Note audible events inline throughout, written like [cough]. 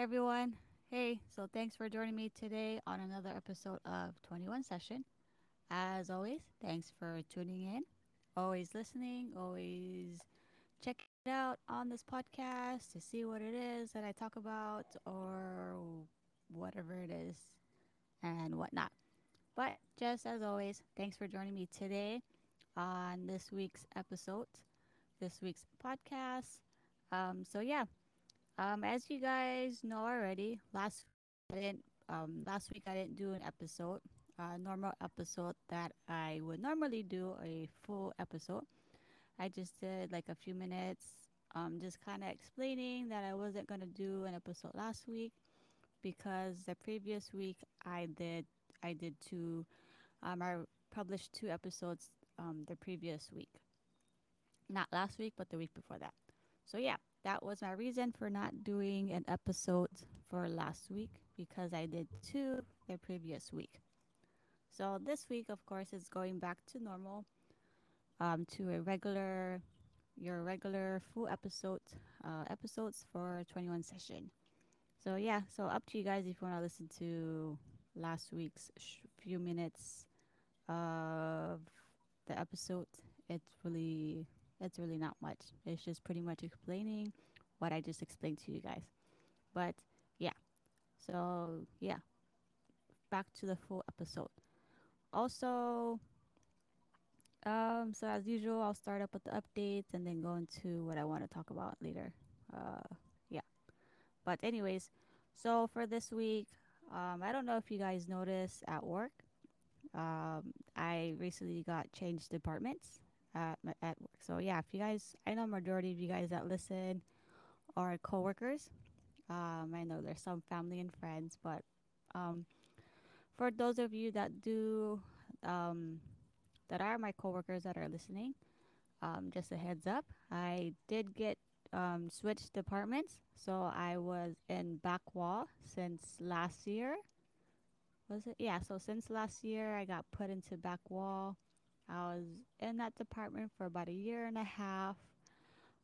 Everyone. Hey, so thanks for joining me today on another episode of 21 Session. As always, thanks for tuning in, always listening, always checking it out on this podcast to see what it is that I talk about or whatever it is and whatnot. But just as always, thanks for joining me today on this week's episode, this week's podcast. Um, so, yeah, Um, as you guys know already, last I didn't um last week I didn't do an episode, a normal episode that I would normally do a full episode. I just did like a few minutes, um, just kind of explaining that I wasn't gonna do an episode last week because the previous week I did I did two um I published two episodes um the previous week, not last week but the week before that. So yeah, that was my reason for not doing an episode for last week because I did two the previous week. So this week, of course, is going back to normal, um, to a regular, your regular full episode, uh, episodes for 21 session. So yeah, so up to you guys if you want to listen to last week's sh- few minutes of the episode. It's really, it's really not much. It's just pretty much explaining what I just explained to you guys. But yeah, so yeah, back to the full episode. Also, um, so as usual, I'll start up with the updates and then go into what I want to talk about later. Uh, yeah. But anyways, so for this week, um, I don't know if you guys noticed at work, um, I recently got changed departments at at work. So yeah, if you guys, I know majority of you guys that listen are coworkers. Um, I know there's some family and friends, but um, for those of you that do um, that are my coworkers that are listening, um, just a heads up, I did get um, switched departments. So I was in back wall since last year. Was it? Yeah. So since last year, I got put into back wall. I was in that department for about a year and a half,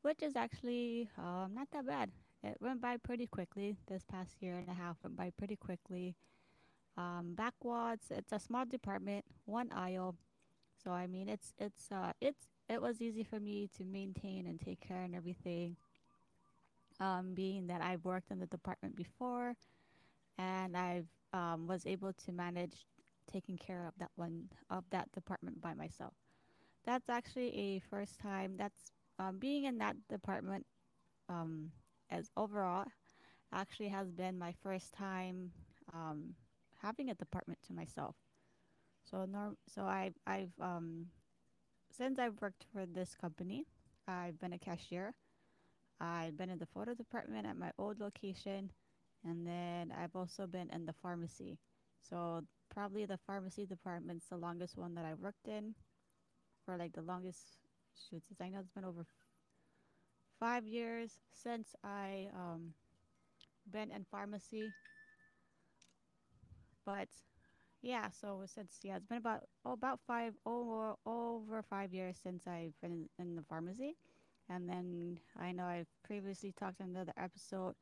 which is actually um, not that bad. It went by pretty quickly. This past year and a half went by pretty quickly. Um, back wall, it's, it's a small department, one aisle, So I mean, it's it's uh it's it was easy for me to maintain and take care and everything. Um, being that I've worked in the department before and I've um, was able to manage taking care of that one of that department by myself. That's actually a first time. That's um, being in that department um, as overall actually has been my first time um, having a department to myself. So norm so I I've um Since I've worked for this company, I've been a cashier. I've been in the photo department at my old location, and then I've also been in the pharmacy. So probably the pharmacy department's the longest one that I worked in for like the longest shoot since I know it's been over five years since I um been in pharmacy. But yeah, so since yeah, it's been about oh, about five over over five years since I've been in, in the pharmacy. And then I know I've previously talked in another episode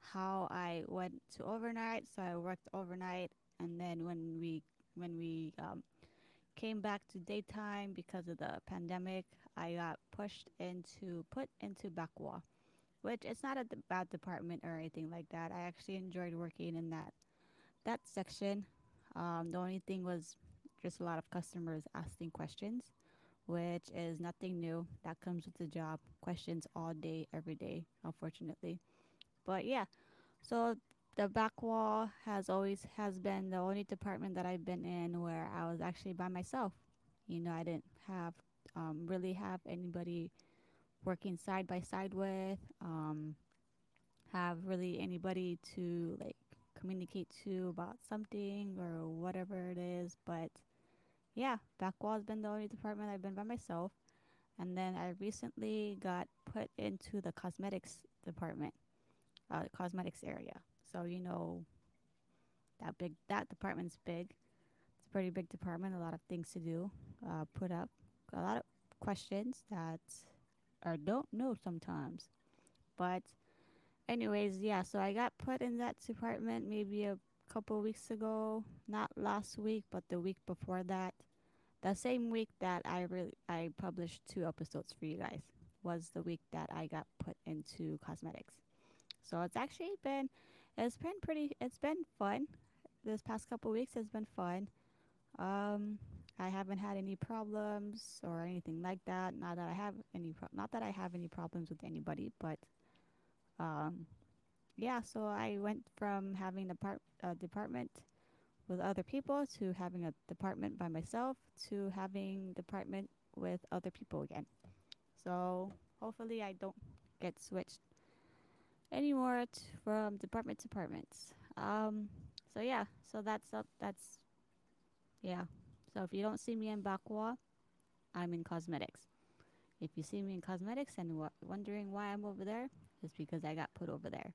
how I went to overnight. So I worked overnight, and then when we when we um, came back to daytime because of the pandemic, I got pushed into put into back wall, which it's not a bad department or anything like that. I actually enjoyed working in that that section. Um, the only thing was just a lot of customers asking questions which is nothing new. That comes with the job. Questions all day, every day, unfortunately. But yeah, so the back wall has always has been the only department that I've been in where I was actually by myself. You know, I didn't have um, really have anybody working side by side with, um, have really anybody to like communicate to about something or whatever it is. But yeah, back wall has been the only department I've been by myself. And then I recently got put into the cosmetics department, uh, cosmetics area. So you know that big that department's big. It's a pretty big department. A lot of things to do. Uh, put up a lot of questions that I don't know sometimes. But anyways, yeah, so I got put in that department maybe a couple weeks ago, not last week, but the week before that. The same week that I really I published two episodes for you guys was the week that I got put into cosmetics. So it's actually been it's been pretty it's been fun. This past couple weeks has been fun. Um I haven't had any problems or anything like that. Not that I have any pro- not that I have any problems with anybody, but um yeah, so I went from having a part a department with other people to having a department by myself to having department with other people again. So hopefully I don't get switched anymore t- from department to departments. Um, so yeah, so that's up. That's yeah. So if you don't see me in back wall, I'm in cosmetics. If you see me in cosmetics and w- wondering why I'm over there, it's because I got put over there,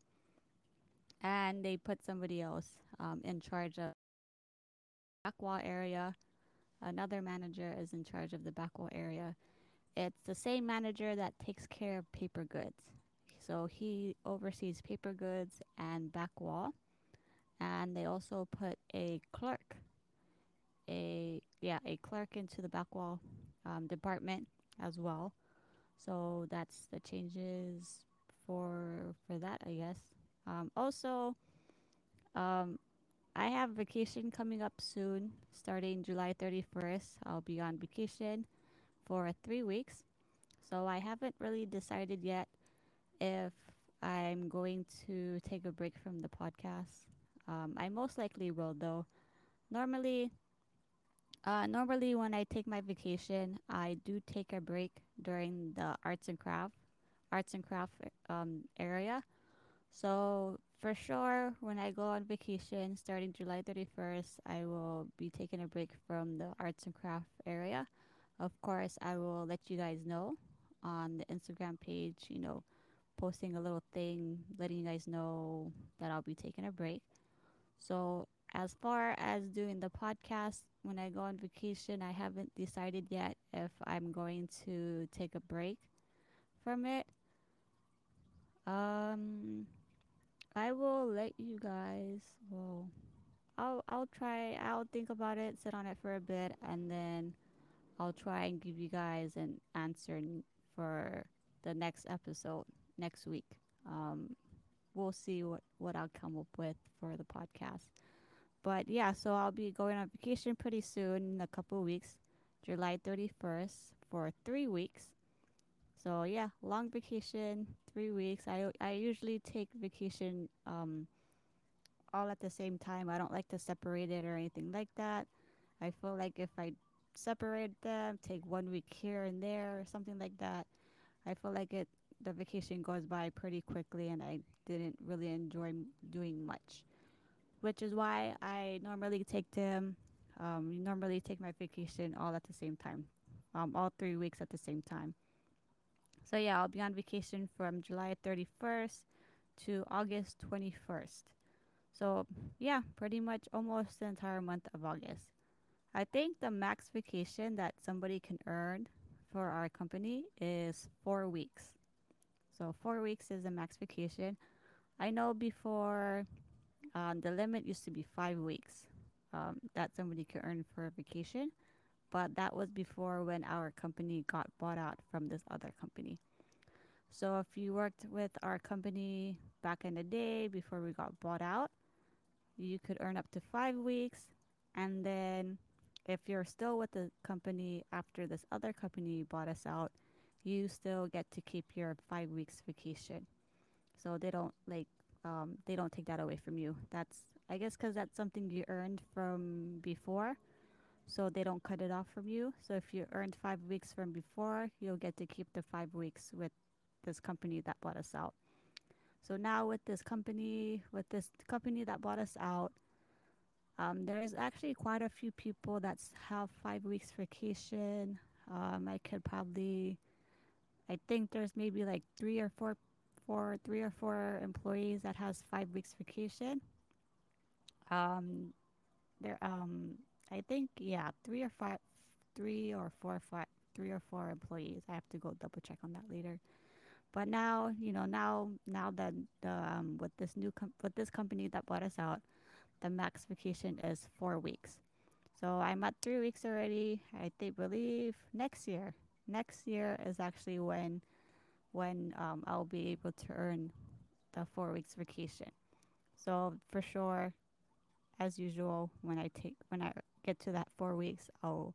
and they put somebody else um, in charge of back wall area. Another manager is in charge of the back wall area. It's the same manager that takes care of paper goods. So he oversees paper goods and back wall. And they also put a clerk, a yeah, a clerk into the back wall um, department as well. So that's the changes for for that, I guess. Um, also, um, I have vacation coming up soon, starting July 31st. I'll be on vacation for three weeks. So I haven't really decided yet if I'm going to take a break from the podcast. Um, I most likely will, though. Normally, uh, normally when I take my vacation, I do take a break during the arts and craft, arts and craft um, area. So for sure, when I go on vacation, starting July 31st, I will be taking a break from the arts and craft area. Of course, I will let you guys know on the Instagram page, you know, posting a little thing letting you guys know that I'll be taking a break. So, as far as doing the podcast when I go on vacation, I haven't decided yet if I'm going to take a break from it. Um, I will let you guys. Well, I'll I'll try. I'll think about it, sit on it for a bit, and then I'll try and give you guys an answer for the next episode next week. Um, we'll see what what I'll come up with for the podcast. But yeah, so I'll be going on vacation pretty soon in a couple weeks, July 31st for 3 weeks. So yeah, long vacation, 3 weeks. I I usually take vacation um all at the same time. I don't like to separate it or anything like that. I feel like if I separate them, take one week here and there or something like that, I feel like it the vacation goes by pretty quickly and I didn't really enjoy doing much. Which is why I normally take them um normally take my vacation all at the same time. Um all 3 weeks at the same time. So yeah, I'll be on vacation from July 31st to August 21st. So yeah, pretty much almost the entire month of August. I think the max vacation that somebody can earn for our company is four weeks. So four weeks is the max vacation. I know before um, the limit used to be five weeks um, that somebody could earn for a vacation, but that was before when our company got bought out from this other company. So if you worked with our company back in the day before we got bought out, you could earn up to five weeks. And then if you're still with the company after this other company bought us out, you still get to keep your five weeks vacation. So they don't like um, they don't take that away from you. That's I guess because that's something you earned from before, so they don't cut it off from you. So if you earned five weeks from before, you'll get to keep the five weeks with this company that bought us out. So now with this company, with this company that bought us out, um, there is actually quite a few people that have five weeks vacation. Um, I could probably, I think there's maybe like three or four, four, three or four employees that has five weeks vacation. Um, there, um, I think yeah, three or five, three or four, five, three or four employees. I have to go double check on that later. But now, you know, now now that the um, with this new com- with this company that bought us out, the max vacation is four weeks. So I'm at three weeks already. I think believe next year. Next year is actually when when um, I'll be able to earn the four weeks vacation. So for sure, as usual, when I take when I get to that four weeks, I'll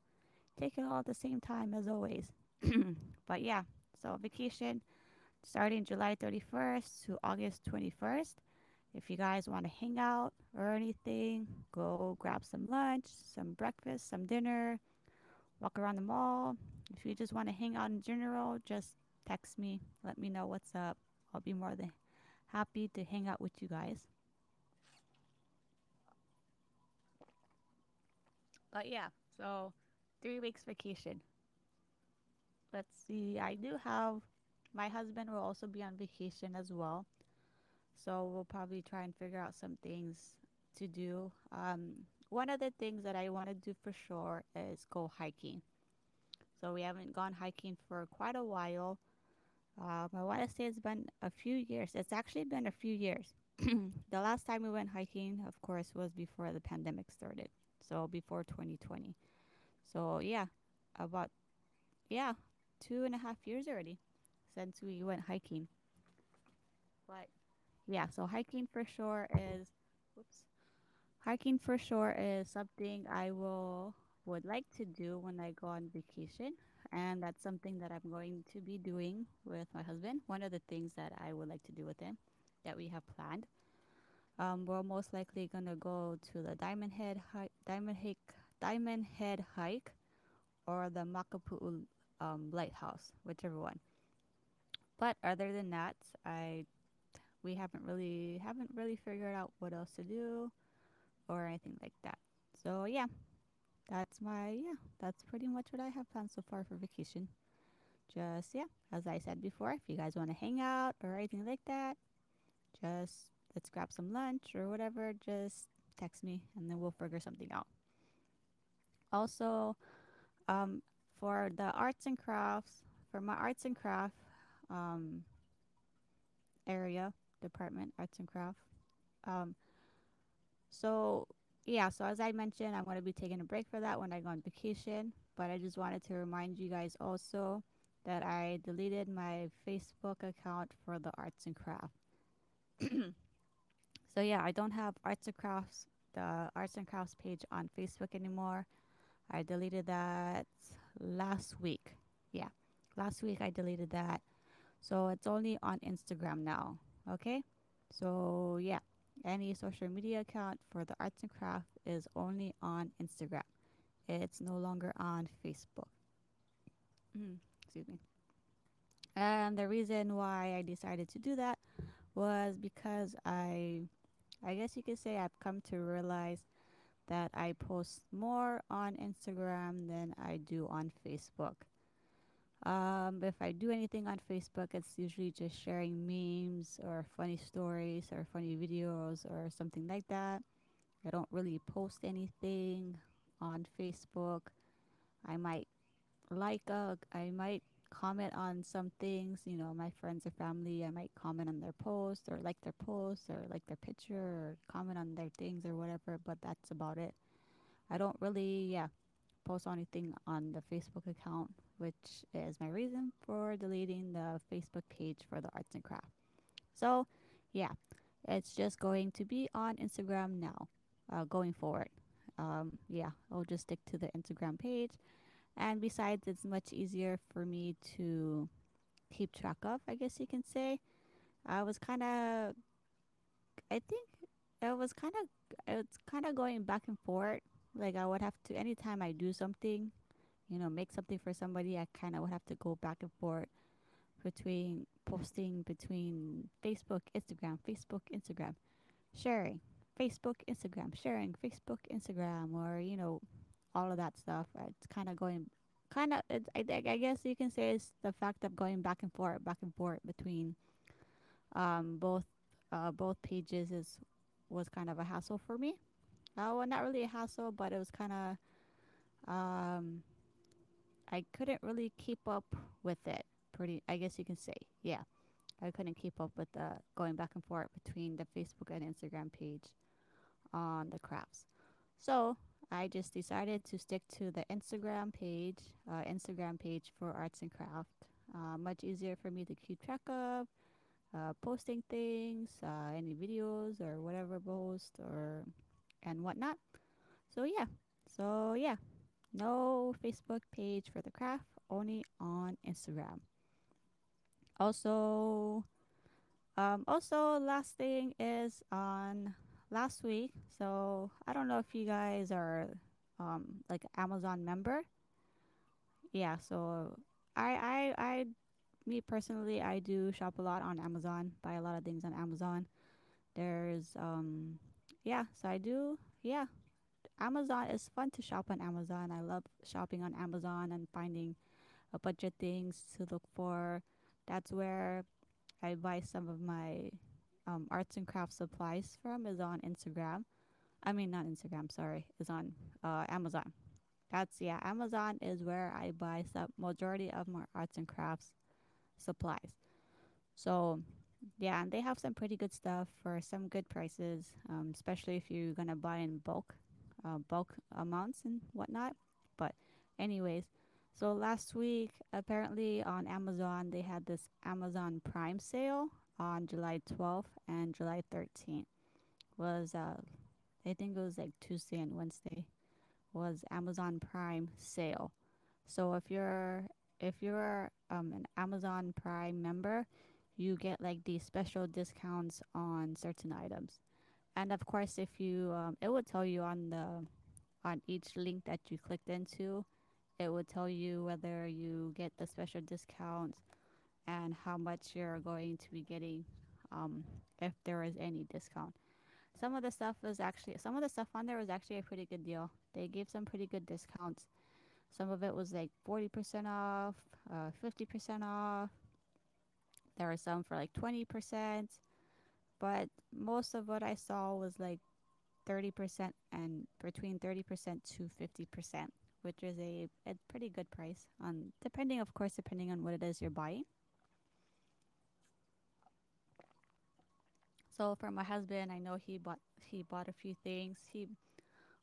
take it all at the same time as always. [clears throat] but yeah, so vacation starting July 31st to August 21st. If you guys want to hang out or anything, go grab some lunch, some breakfast, some dinner, walk around the mall. If you just want to hang out in general, just text me, let me know what's up. I'll be more than happy to hang out with you guys. But yeah, so three weeks vacation. Let's see, I do have my husband will also be on vacation as well. So we'll probably try and figure out some things to do. Um, one of the things that I want to do for sure is go hiking. So we haven't gone hiking for quite a while. Um, I want to say it's been a few years. It's actually been a few years. [clears throat] the last time we went hiking, of course, was before the pandemic started. So before 2020. So yeah, about yeah, two and a half years already since we went hiking. But yeah, so hiking for sure is whoops. Hiking for sure is something I will would like to do when I go on vacation. And that's something that I'm going to be doing with my husband. One of the things that I would like to do with him that we have planned. Um, we're most likely gonna go to the Diamond Head hike, Diamond Hike, Diamond Head hike, or the Makapu'u um, Lighthouse, whichever one. But other than that, I we haven't really haven't really figured out what else to do or anything like that. So yeah, that's my yeah, that's pretty much what I have planned so far for vacation. Just yeah, as I said before, if you guys want to hang out or anything like that, just let's grab some lunch or whatever. Just text me and then we'll figure something out. Also, um, for the arts and crafts, for my arts and craft um, area department, arts and craft. Um, so yeah, so as I mentioned, I'm going to be taking a break for that when I go on vacation. But I just wanted to remind you guys also that I deleted my Facebook account for the arts and craft. [clears throat] so yeah, I don't have arts and crafts, the arts and crafts page on Facebook anymore. I deleted that last week. Yeah, last week I deleted that. So it's only on Instagram now. Okay? So yeah, any social media account for the arts and craft is only on Instagram. It's no longer on Facebook. Mm, excuse me. And the reason why I decided to do that was because I I guess you could say I've come to realize that I post more on Instagram than I do on Facebook. Um, if I do anything on Facebook, it's usually just sharing memes or funny stories or funny videos or something like that. I don't really post anything on Facebook. I might like a, I might comment on some things, you know, my friends or family, I might comment on their post or like their post or like their picture or comment on their things or whatever, but that's about it. I don't really, yeah, post anything on the Facebook account, which is my reason for deleting the Facebook page for the arts and craft. So, yeah, it's just going to be on Instagram now, uh, going forward. Um, yeah, I'll just stick to the Instagram page. And besides, it's much easier for me to keep track of, I guess you can say. I was kind of, I think it was kind of, it's kind of going back and forth. Like I would have to, anytime I do something, you know, make something for somebody, I kind of would have to go back and forth between posting between Facebook, Instagram, Facebook, Instagram, sharing, Facebook, Instagram, sharing, Facebook, Instagram, or you know, all of that stuff. It's kind of going, kind of. I I guess you can say it's the fact of going back and forth, back and forth between um both uh both pages is was kind of a hassle for me. Uh, well, not really a hassle, but it was kind of um I couldn't really keep up with it. Pretty, I guess you can say, yeah. I couldn't keep up with the going back and forth between the Facebook and Instagram page on the crafts. So I just decided to stick to the Instagram page, uh, Instagram page for arts and craft. Uh, much easier for me to keep track of, uh, posting things, uh, any videos or whatever post or and whatnot. So yeah, so yeah, no Facebook page for the craft, only on Instagram. Also, um, also last thing is on last week. So I don't know if you guys are um like Amazon member. Yeah, so I I I me personally I do shop a lot on Amazon, buy a lot of things on Amazon. There's um yeah, so I do yeah. Amazon is fun to shop on Amazon. I love shopping on Amazon and finding a bunch of things to look for. That's where I buy some of my um, arts and crafts supplies from is on Instagram. I mean, not Instagram, sorry, is on uh, Amazon. That's yeah, Amazon is where I buy some majority of my arts and crafts supplies. So yeah, and they have some pretty good stuff for some good prices, um, especially if you're gonna buy in bulk, uh, bulk amounts and whatnot. But anyways, so last week apparently on Amazon they had this Amazon Prime sale on July 12th and July 13th. Was uh, I think it was like Tuesday and Wednesday was Amazon Prime sale. So if you're if you're um, an Amazon Prime member, you get like these special discounts on certain items. And of course, if you um, it would tell you on the on each link that you clicked into, it would tell you whether you get the special discount and how much you're going to be getting um, if there is any discount. Some of the stuff was actually some of the stuff on there was actually a pretty good deal. They gave some pretty good discounts. Some of it was like 40% off, uh, 50% off. There were some for like 20%, but most of what I saw was like 30% and between 30% to 50%, which is a, a pretty good price on depending of course depending on what it is you're buying. So for my husband, I know he bought he bought a few things. He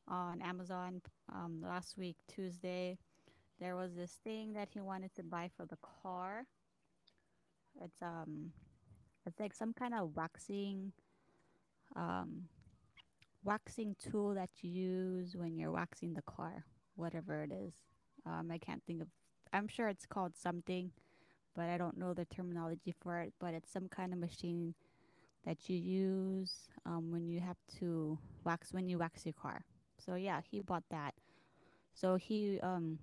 on Amazon um, last week Tuesday. There was this thing that he wanted to buy for the car. It's um it's like some kind of waxing um waxing tool that you use when you're waxing the car, whatever it is. Um I can't think of I'm sure it's called something, but I don't know the terminology for it, but it's some kind of machine that you use um, when you have to wax when you wax your car. So yeah, he bought that. So he um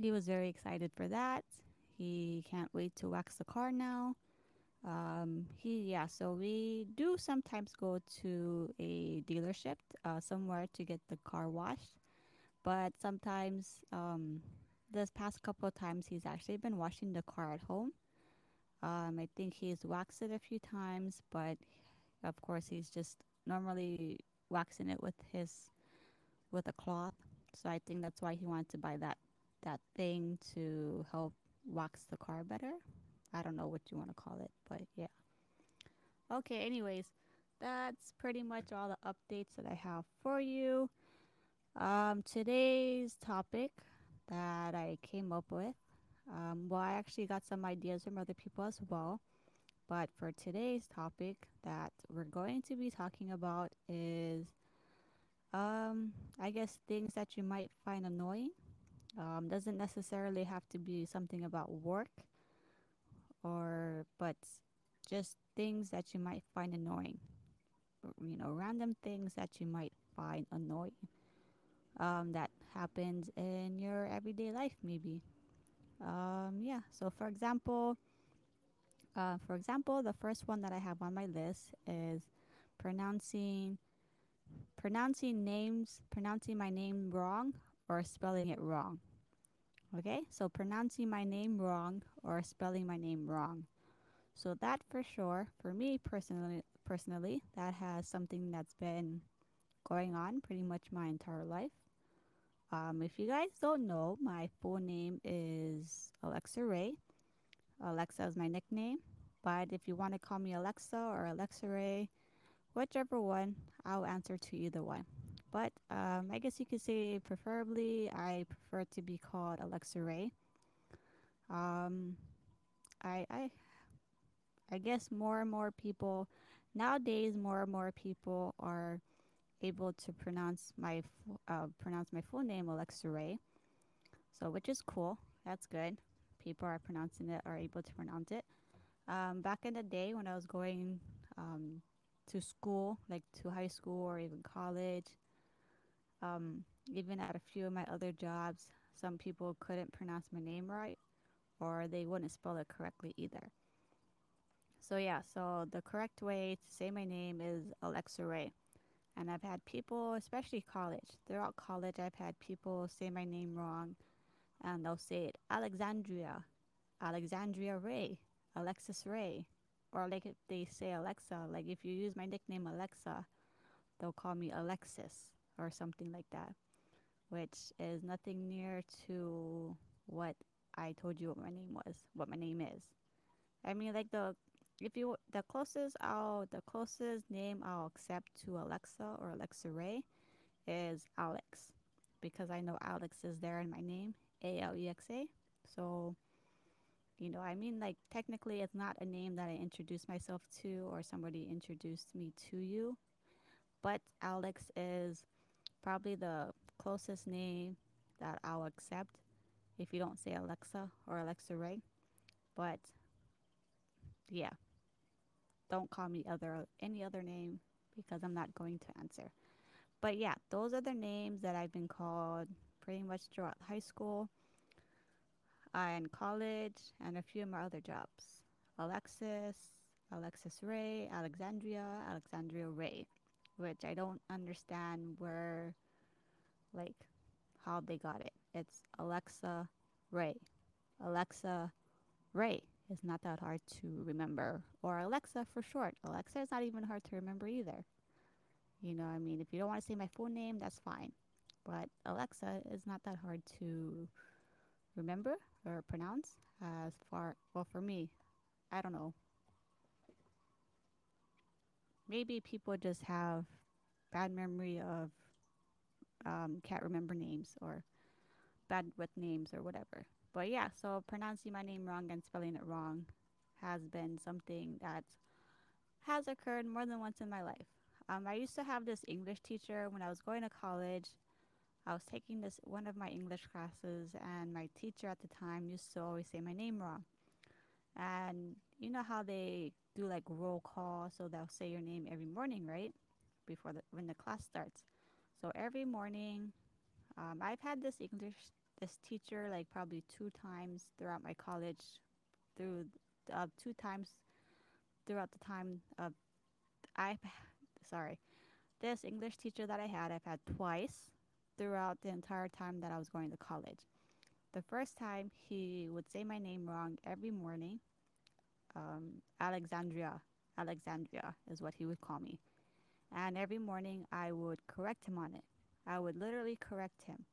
he was very excited for that. He can't wait to wax the car now. Um, he yeah, so we do sometimes go to a dealership uh, somewhere to get the car washed, but sometimes um, this past couple of times he's actually been washing the car at home um, I think he's waxed it a few times, but of course he's just normally waxing it with his with a cloth. So I think that's why he wanted to buy that that thing to help wax the car better. I don't know what you want to call it, but yeah. Okay, anyways, that's pretty much all the updates that I have for you. Um, today's topic that I came up with um, well, I actually got some ideas from other people as well. But for today's topic that we're going to be talking about is, um, I guess, things that you might find annoying. Um, doesn't necessarily have to be something about work or, but just things that you might find annoying. You know, random things that you might find annoying um, that happens in your everyday life, maybe. Um, yeah. So for example, uh, for example, the first one that I have on my list is pronouncing pronouncing names, pronouncing my name wrong or spelling it wrong. Okay, so pronouncing my name wrong or spelling my name wrong. So that for sure, for me personally, personally, that has something that's been going on pretty much my entire life. Um, if you guys don't know, my full name is Alexa Ray. Alexa is my nickname. But if you want to call me Alexa or Alexa Ray, whichever one, I'll answer to either one. But um, I guess you could say preferably I prefer to be called Alexa Ray. Um, I, I I guess more and more people nowadays more and more people are able to pronounce my uh, pronounce my full name Alexa Ray. So which is cool. That's good. People are pronouncing it are able to pronounce it. Um, back in the day when I was going um, to school, like to high school or even college, um, even at a few of my other jobs, some people couldn't pronounce my name right or they wouldn't spell it correctly either. So yeah, so the correct way to say my name is Alexa Ray. And I've had people, especially college, throughout college, I've had people say my name wrong and they'll say it Alexandria, Alexandria Ray, Alexis Ray. Or like if they say Alexa, like if you use my nickname Alexa, they'll call me Alexis or something like that, which is nothing near to what I told you what my name was, what my name is. I mean, like the if you the closest I'll the closest name I'll accept to Alexa or Alexa Ray is Alex because I know Alex is there in my name, A L E X A. So, you know, I mean like technically it's not a name that I introduced myself to or somebody introduced me to you, but Alex is probably the closest name that I'll accept if you don't say Alexa or Alexa Ray. But yeah, don't call me other any other name because I'm not going to answer. But yeah, those are the names that I've been called pretty much throughout high school uh, and college and a few of my other jobs. Alexis, Alexis Ray, Alexandria, Alexandria Ray, which I don't understand where like how they got it. It's Alexa Ray. Alexa Ray is not that hard to remember. Or Alexa for short. Alexa is not even hard to remember either. You know, I mean, if you don't want to say my full name, that's fine. But Alexa is not that hard to remember or pronounce as far, well, for me, I don't know. Maybe people just have bad memory of um, can't remember names or bad with names or whatever. But yeah, so pronouncing my name wrong and spelling it wrong has been something that has occurred more than once in my life. Um, I used to have this English teacher when I was going to college. I was taking this one of my English classes, and my teacher at the time used to always say my name wrong. And you know how they do like roll call, so they'll say your name every morning, right? Before the when the class starts. So every morning, um, I've had this English this teacher like probably two times throughout my college, through uh, two times throughout the time of I, [laughs] sorry, this English teacher that I had, I've had twice throughout the entire time that I was going to college. The first time he would say my name wrong every morning. Um, Alexandria, Alexandria is what he would call me. And every morning I would correct him on it. I would literally correct him.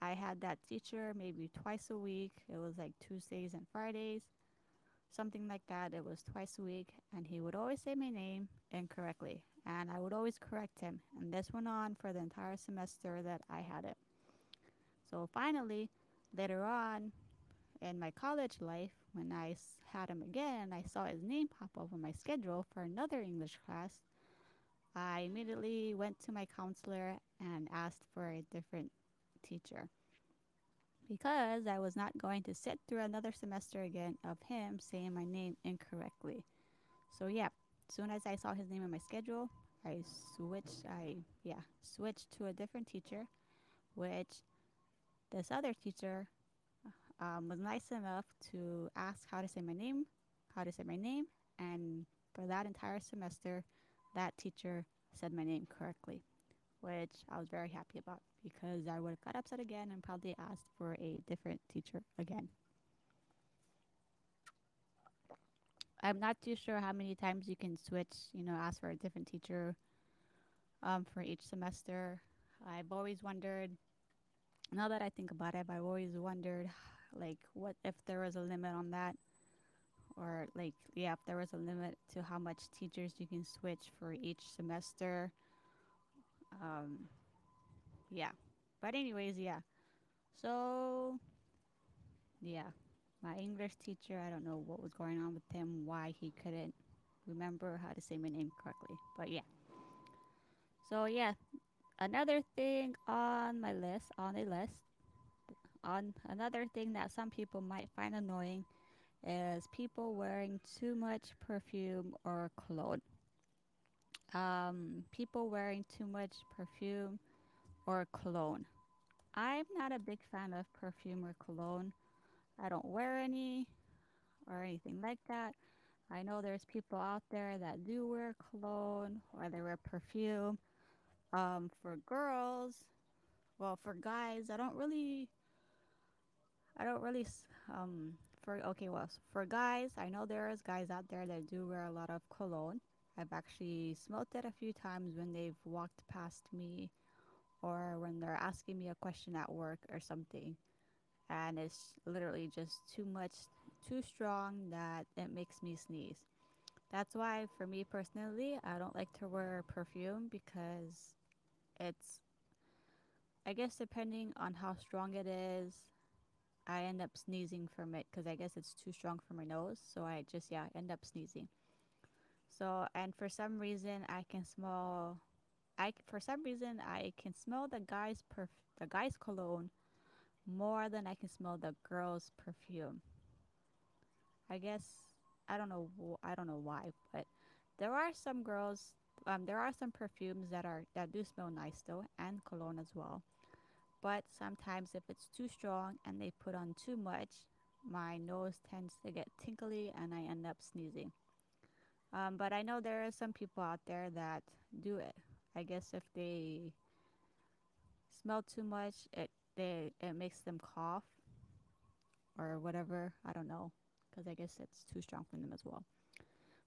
I had that teacher maybe twice a week. It was like Tuesdays and Fridays, something like that. It was twice a week. And he would always say my name incorrectly. And I would always correct him. And this went on for the entire semester that I had it. So finally, later on in my college life, when I had him again, I saw his name pop up on my schedule for another English class. I immediately went to my counselor and asked for a different teacher because I was not going to sit through another semester again of him saying my name incorrectly. So yeah, soon as I saw his name on my schedule, I switched I yeah, switched to a different teacher, which this other teacher um, was nice enough to ask how to say my name, how to say my name, and for that entire semester, that teacher said my name correctly, which I was very happy about because I would have got upset again and probably asked for a different teacher again. I'm not too sure how many times you can switch, you know, ask for a different teacher um, for each semester. I've always wondered, now that I think about it, I've always wondered, like, what if there was a limit on that? or like yeah, if there was a limit to how much teachers you can switch for each semester. Um, yeah. But anyways, yeah. So yeah, my English teacher, I don't know what was going on with him, why he couldn't remember how to say my name correctly. But yeah. So yeah, another thing on my list, on a list, on another thing that some people might find annoying is people wearing too much perfume or cologne. Um, people wearing too much perfume or cologne. I'm not a big fan of perfume or cologne. I don't wear any or anything like that. I know there's people out there that do wear cologne or they wear perfume. Um, for girls, well, for guys, I don't really, I don't really, um, for okay, well, for guys, I know there is guys out there that do wear a lot of cologne. I've actually smelled it a few times when they've walked past me or when they're asking me a question at work or something. And it's literally just too much, too strong that it makes me sneeze. That's why, for me personally, I don't like to wear perfume because it's, I guess, depending on how strong it is, I end up sneezing from it because I guess it's too strong for my nose. So I just, yeah, end up sneezing. So, and for some reason, I can smell, I, for some reason, I can smell the guy's perf, the guy's cologne more than I can smell the girl's perfume. I guess I don't know I don't know why, but there are some girls um there are some perfumes that are that do smell nice though and cologne as well. But sometimes if it's too strong and they put on too much, my nose tends to get tinkly and I end up sneezing. Um, but I know there are some people out there that do it. I guess if they smell too much, it they it makes them cough or whatever. I don't know, because I guess it's too strong for them as well.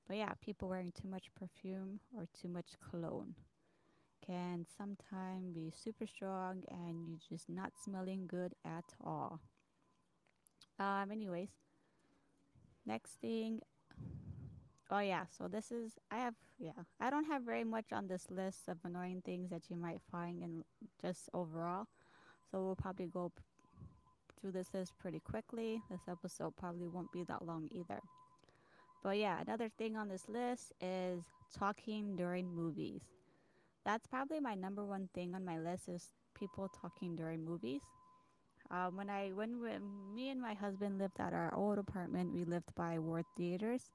But yeah, people wearing too much perfume or too much cologne can sometimes be super strong and you're just not smelling good at all. Um, anyways, next thing. Oh yeah, so this is I have yeah I don't have very much on this list of annoying things that you might find in just overall. So we'll probably go through this list pretty quickly. This episode probably won't be that long either. But yeah, another thing on this list is talking during movies. That's probably my number one thing on my list is people talking during movies. Um, when I when, me and my husband lived at our old apartment, we lived by Ward Theaters,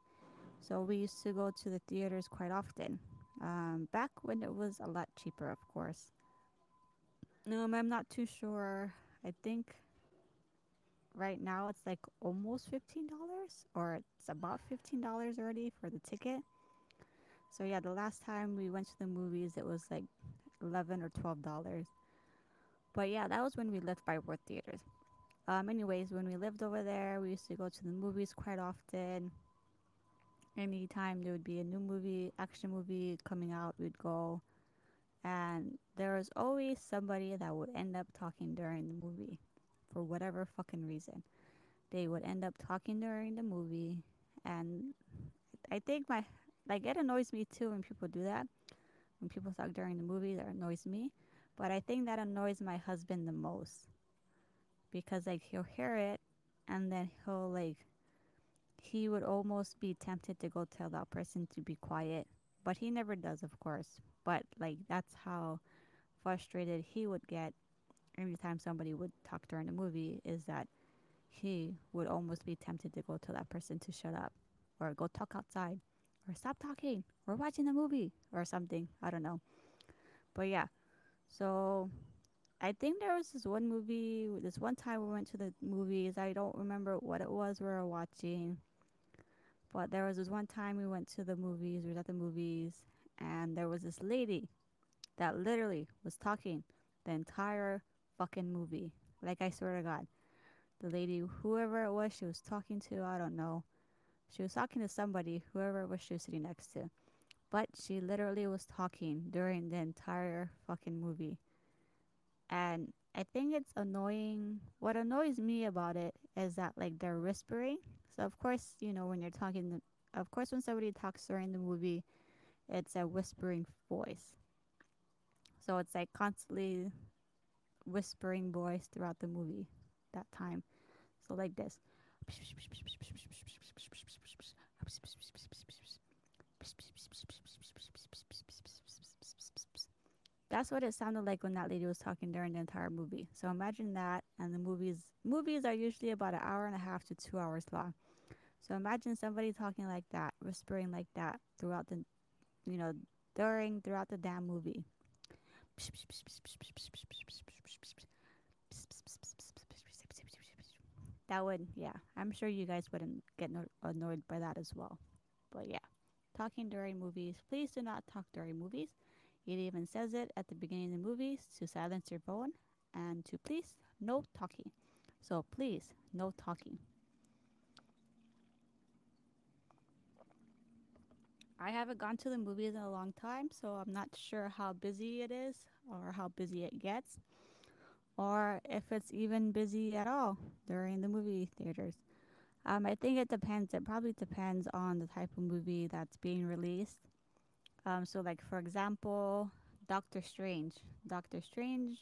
so we used to go to the theaters quite often. Um, back when it was a lot cheaper, of course. Um, I'm not too sure. I think right now it's like almost fifteen dollars, or it's about fifteen dollars already for the ticket. So yeah, the last time we went to the movies, it was like eleven or twelve dollars. But yeah, that was when we lived by Ward Theaters. Um, anyways, when we lived over there, we used to go to the movies quite often. Anytime there would be a new movie, action movie coming out, we'd go. And there was always somebody that would end up talking during the movie for whatever fucking reason. They would end up talking during the movie. And I think my, like, it annoys me too when people do that. When people talk during the movie, that annoys me. But I think that annoys my husband the most because like he'll hear it and then he'll like he would almost be tempted to go tell that person to be quiet but he never does of course but like that's how frustrated he would get every time somebody would talk during the movie is that he would almost be tempted to go tell that person to shut up or go talk outside or stop talking or watching the movie or something i don't know but yeah so I think there was this one movie, this one time we went to the movies. I don't remember what it was we were watching, but there was this one time we went to the movies, we were at the movies, and there was this lady that literally was talking the entire fucking movie. Like, I swear to God. The lady, whoever it was she was talking to, I don't know. She was talking to somebody, whoever was she was sitting next to. But she literally was talking during the entire fucking movie and I think it's annoying. What annoys me about it is that like they're whispering. So of course, you know when you're talking, the, of course when somebody talks during the movie, it's a whispering voice. So it's like constantly whispering voice throughout the movie that time. So like this. That's what it sounded like when that lady was talking during the entire movie. So imagine that, and the movies movies are usually about an hour and a half to two hours long. So imagine somebody talking like that, whispering like that throughout the, you know, during throughout the damn movie. That would, yeah, I'm sure you guys wouldn't get no- annoyed by that as well. But yeah, talking during movies, please do not talk during movies. It even says it at the beginning of the movies to silence your phone and to please no talking. So please, no talking. I haven't gone to the movies in a long time, so I'm not sure how busy it is or how busy it gets or if it's even busy at all during the movie theaters. Um, I think it depends. It probably depends on the type of movie that's being released. Um, so, like for example, Doctor Strange. Doctor Strange.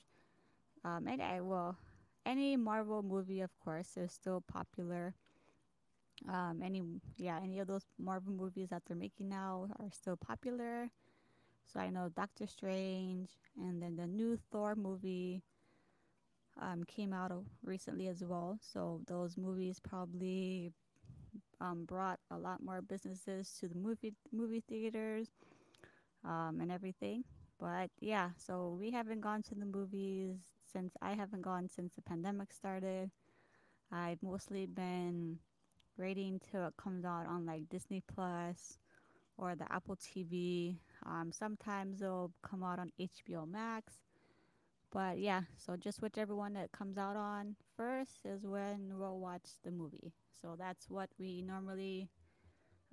Um, and I will. Any Marvel movie, of course, is still popular. Um, any yeah, any of those Marvel movies that they're making now are still popular. So I know Doctor Strange, and then the new Thor movie um, came out recently as well. So those movies probably um, brought a lot more businesses to the movie movie theaters um, and everything. But yeah, so we haven't gone to the movies since I haven't gone since the pandemic started. I've mostly been waiting till it comes out on like Disney Plus or the Apple TV. Um, sometimes it'll come out on HBO Max. But yeah, so just whichever one that comes out on first is when we'll watch the movie. So that's what we normally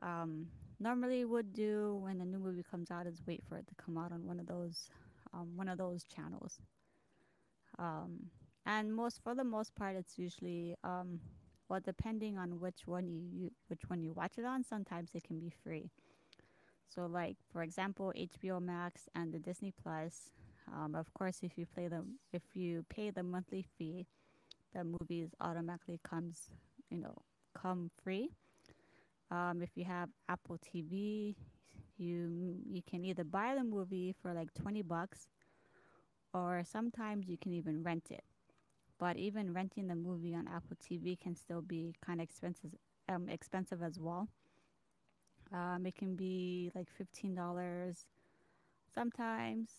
um, normally would do when a new movie comes out is wait for it to come out on one of those um, one of those channels. Um, and most for the most part, it's usually um, well depending on which one you, you which one you watch it on. Sometimes it can be free. So like for example, HBO Max and the Disney Plus. Um, of course, if you play them, if you pay the monthly fee, the movies automatically comes, you know, come free. Um, if you have Apple TV, you you can either buy the movie for like 20 bucks or sometimes you can even rent it. But even renting the movie on Apple TV can still be kind of expensive um, expensive as well. Um, it can be like $15 sometimes,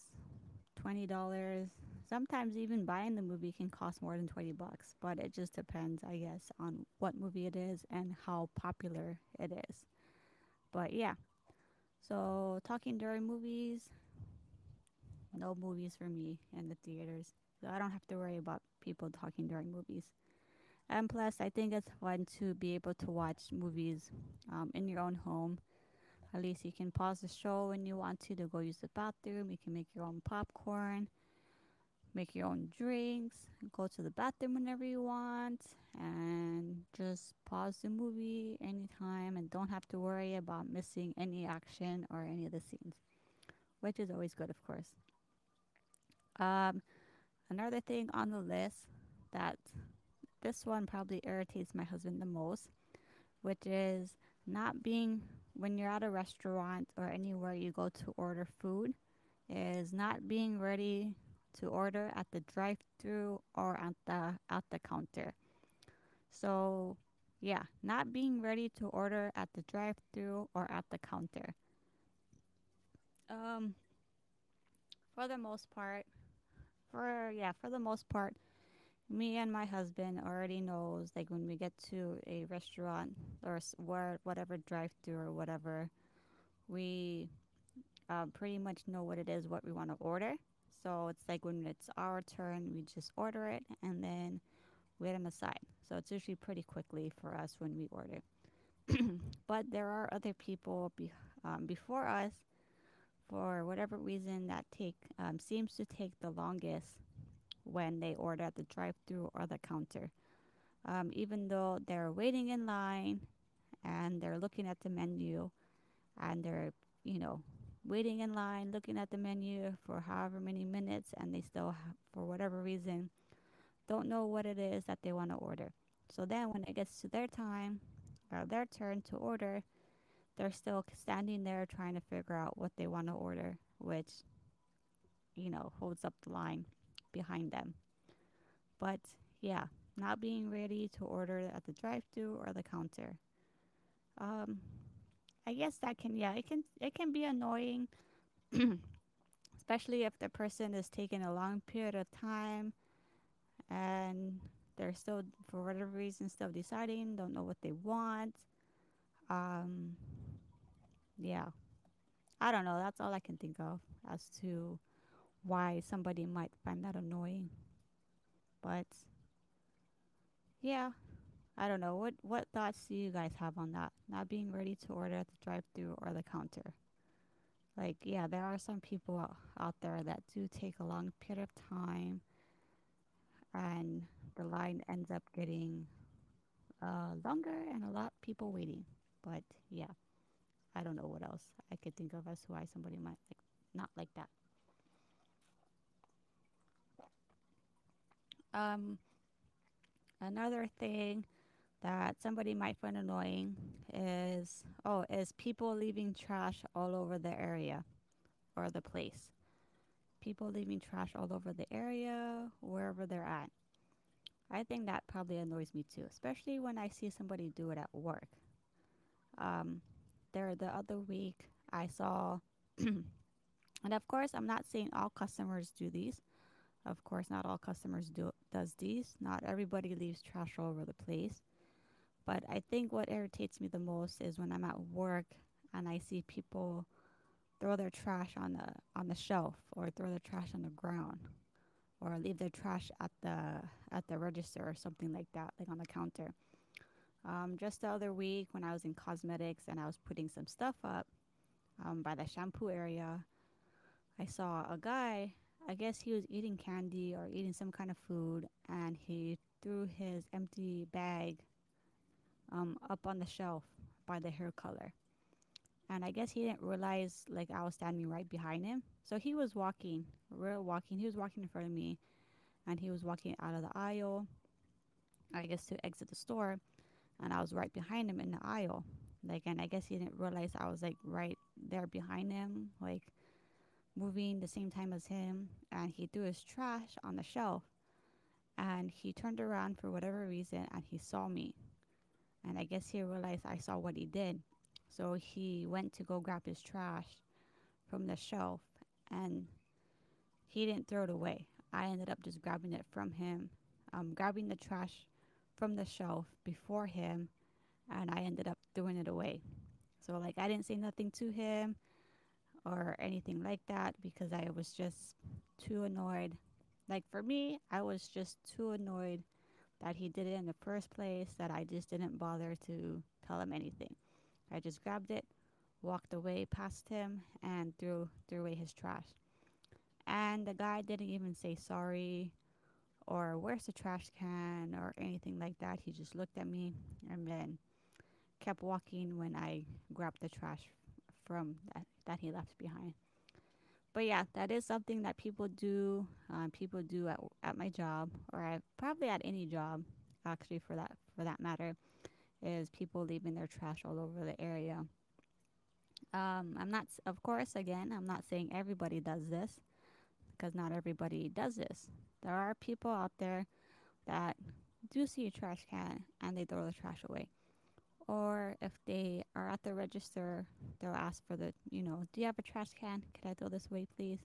$20. Sometimes even buying the movie can cost more than 20 bucks, but it just depends, I guess, on what movie it is and how popular it is. But yeah, so talking during movies, no movies for me in the theaters. So I don't have to worry about people talking during movies. And plus, I think it's fun to be able to watch movies um, in your own home. At least you can pause the show when you want to to go use the bathroom. You can make your own popcorn, make your own drinks, go to the bathroom whenever you want, and just pause the movie anytime and don't have to worry about missing any action or any of the scenes, which is always good, of course. Um, another thing on the list that this one probably irritates my husband the most, which is not being when you're at a restaurant or anywhere you go to order food, is not being ready to order at the drive-through or at the at the counter. So, yeah, not being ready to order at the drive-through or at the counter. Um, for the most part, for yeah, for the most part, me and my husband already knows like when we get to a restaurant or whatever drive-through or whatever, we uh, pretty much know what it is what we want to order. So it's like when it's our turn, we just order it and then wait them aside. So it's usually pretty quickly for us when we order. [coughs] but there are other people be, um, before us for whatever reason that take um, seems to take the longest when they order at the drive-through or the counter. Um, even though they're waiting in line, and they're looking at the menu and they're, you know, waiting in line, looking at the menu for however many minutes, and they still, ha- for whatever reason, don't know what it is that they want to order. So then when it gets to their time or their turn to order, they're still standing there trying to figure out what they want to order, which, you know, holds up the line behind them. But yeah, not being ready to order at the drive through or the counter. Um, I guess that can yeah, it can it can be annoying, [clears throat] especially if the person is taking a long period of time and they're still for whatever reason still deciding, don't know what they want. Um, yeah, I don't know. That's all I can think of as to why somebody might find that annoying. But yeah, I don't know. What what thoughts do you guys have on that? Not being ready to order at the drive-through or the counter. Like, yeah, there are some people out, there that do take a long period of time and the line ends up getting uh, longer and a lot of people waiting. But yeah, I don't know what else I could think of as why somebody might like not like that. Um, another thing that somebody might find annoying is oh is people leaving trash all over the area or the place. People leaving trash all over the area wherever they're at. I think that probably annoys me too especially when i see somebody do it at work. Um, there the other week i saw [clears throat] and of course i'm not saying all customers do these of course not all customers do does these not everybody leaves trash all over the place but I think what irritates me the most is when I'm at work and I see people throw their trash on the on the shelf or throw their trash on the ground or leave their trash at the at the register or something like that, like on the counter. Um, just the other week when I was in cosmetics and I was putting some stuff up um, by the shampoo area, I saw a guy. I guess he was eating candy or eating some kind of food, and he threw his empty bag um, up on the shelf by the hair color. And I guess he didn't realize like I was standing right behind him. So he was walking, real walking. He was walking in front of me, and he was walking out of the aisle. I guess to exit the store, and I was right behind him in the aisle. Like, and I guess he didn't realize I was like right there behind him, like moving the same time as him. And he threw his trash on the shelf, and he turned around for whatever reason, and he saw me and I guess he realized I saw what he did. So he went to go grab his trash from the shelf and he didn't throw it away. I ended up just grabbing it from him, um, grabbing the trash from the shelf before him, and I ended up throwing it away. So, like, I didn't say nothing to him or anything like that because I was just too annoyed. Like, for me, I was just too annoyed that he did it in the first place that I just didn't bother to tell him anything. I just grabbed it, walked away past him, and threw threw away his trash. And the guy didn't even say sorry or where's the trash can or anything like that. He just looked at me and then kept walking when I grabbed the trash from that, that he left behind. But yeah, that is something that people do. Um, people do at, at my job, or at, probably at any job, actually for that for that matter, is people leaving their trash all over the area. Um, I'm not, of course, again, I'm not saying everybody does this, because not everybody does this. There are people out there that do see a trash can and they throw the trash away. Or if they are at the register, they'll ask for the, you know, do you have a trash can? Can I throw this away, please?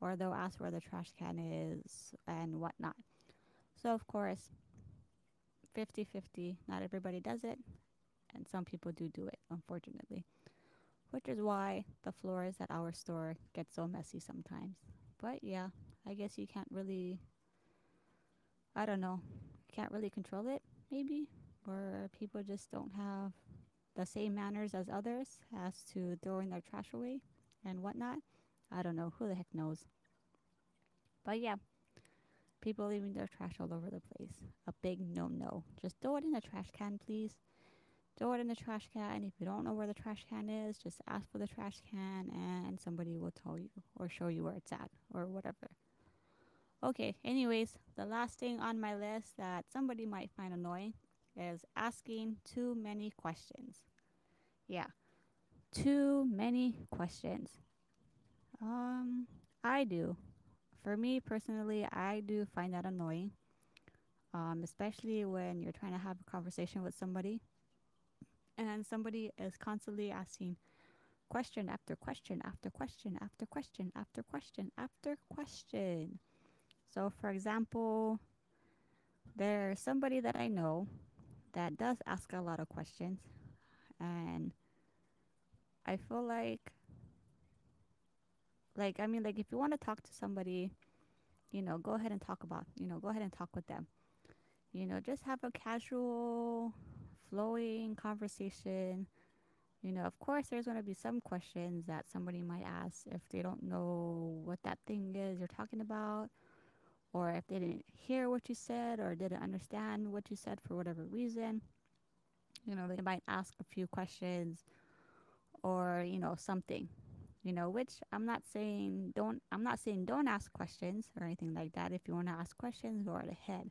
Or they'll ask where the trash can is and whatnot. So, of course, 50 50, not everybody does it. And some people do do it, unfortunately. Which is why the floors at our store get so messy sometimes. But yeah, I guess you can't really, I don't know, can't really control it, maybe or people just don't have the same manners as others as to throwing their trash away and whatnot. I don't know. Who the heck knows? But yeah, people leaving their trash all over the place. A big no no. Just throw it in the trash can, please. throw it in the trash can. If you don't know where the trash can is, just ask for the trash can and somebody will tell you or show you where it's at or whatever. Okay, anyways, the last thing on my list that somebody might find annoying is asking too many questions. Yeah, too many questions. Um, I do. For me personally, I do find that annoying. Um, especially when you're trying to have a conversation with somebody and somebody is constantly asking question after question after question after question after question after question. So, for example, there's somebody that I know that does ask a lot of questions, and I feel like, like, I mean, like, if you want to talk to somebody, you know, go ahead and talk about, you know, go ahead and talk with them. You know, just have a casual, flowing conversation. You know, of course, there's going to be some questions that somebody might ask if they don't know what that thing is you're talking about or if they didn't hear what you said or didn't understand what you said for whatever reason. You know, they might ask a few questions or, you know, something. You know, which I'm not saying don't I'm not saying don't ask questions or anything like that. If you want to ask questions, go right ahead.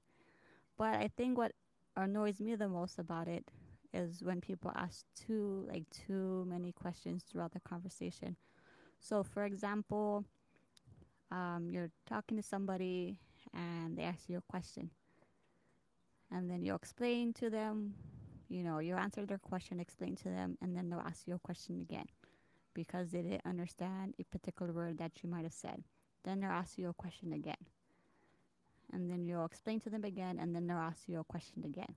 But I think what annoys me the most about it is when people ask too like too many questions throughout the conversation. So for example, um, you're talking to somebody and they ask you a question. And then you explain to them you know you answer their question explain to them and then they'll ask you a question again. Because they didn't understand a particular word that you might have said. Then they'll ask you a question again. And then you'll explain to them again and then they'll ask you a question again.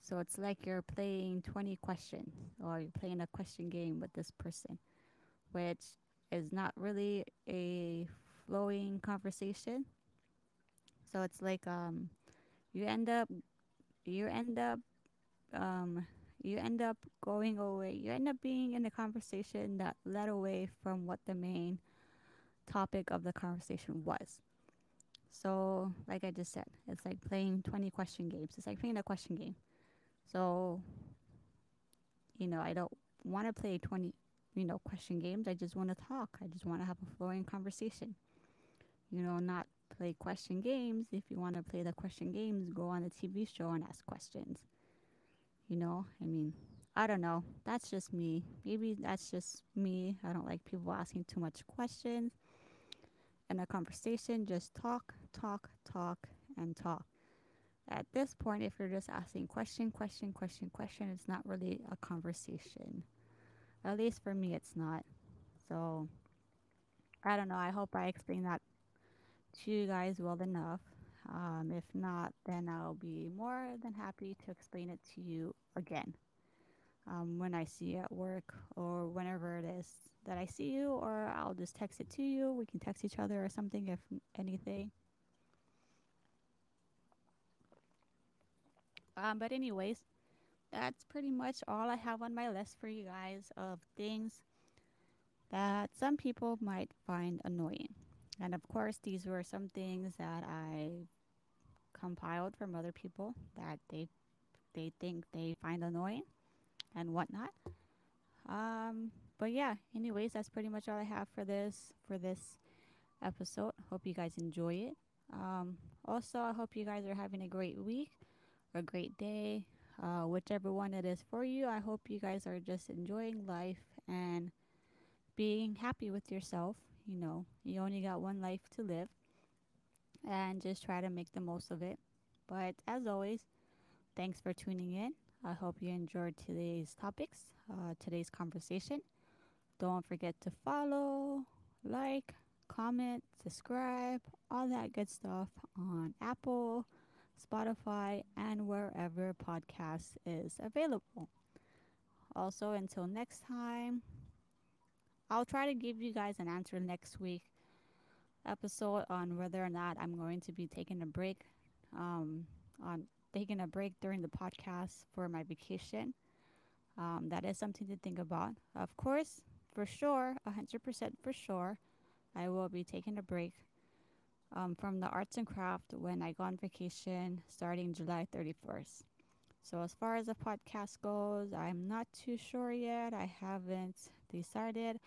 So it's like you're playing 20 questions or you're playing a question game with this person which is not really a flowing conversation so it's like um you end up you end up um you end up going away you end up being in a conversation that led away from what the main topic of the conversation was. So like i just said it's like playing 20 question games. It's like playing a question game. So you know i don't want to play 20 you know question games. I just want to talk. I just want to have a flowing conversation. You know not play question games if you want to play the question games go on a tv show and ask questions you know, I mean, I don't know. That's just me. Maybe that's just me. I don't like people asking too much questions. In a conversation, just talk, talk, talk, and talk. At this point, if you're just asking question, question, question, question, it's not really a conversation. At least for me, it's not. So, I don't know. I hope I explained that to you guys well enough. Um, if not, then I'll be more than happy to explain it to you again um, when I see you at work or whenever it is that I see you, or I'll just text it to you. We can text each other or something if anything. Um, but, anyways, that's pretty much all I have on my list for you guys of things that some people might find annoying. And of course, these were some things that I compiled from other people that they they think they find annoying and whatnot. Um, but yeah, anyways, that's pretty much all I have for this for this episode. Hope you guys enjoy it. Um, also, I hope you guys are having a great week or a great day, uh, whichever one it is for you. I hope you guys are just enjoying life and being happy with yourself. You know, you only got one life to live, and just try to make the most of it. But as always, thanks for tuning in. I hope you enjoyed today's topics, uh, today's conversation. Don't forget to follow, like, comment, subscribe, all that good stuff on Apple, Spotify, and wherever podcast is available. Also, until next time, I'll try to give you guys an answer next week episode on whether or not I'm going to be taking a break um, on taking a break during the podcast for my vacation. Um, that is something to think about. Of course, for sure, 100% for sure, I will be taking a break um, from the arts and craft when I go on vacation starting July 31st. So, as far as the podcast goes, I'm not too sure yet. I haven't decided.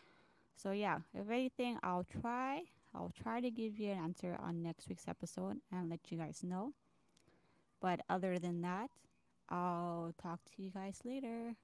So, yeah, if anything, I'll try. I'll try to give you an answer on next week's episode and let you guys know. But other than that, I'll talk to you guys later.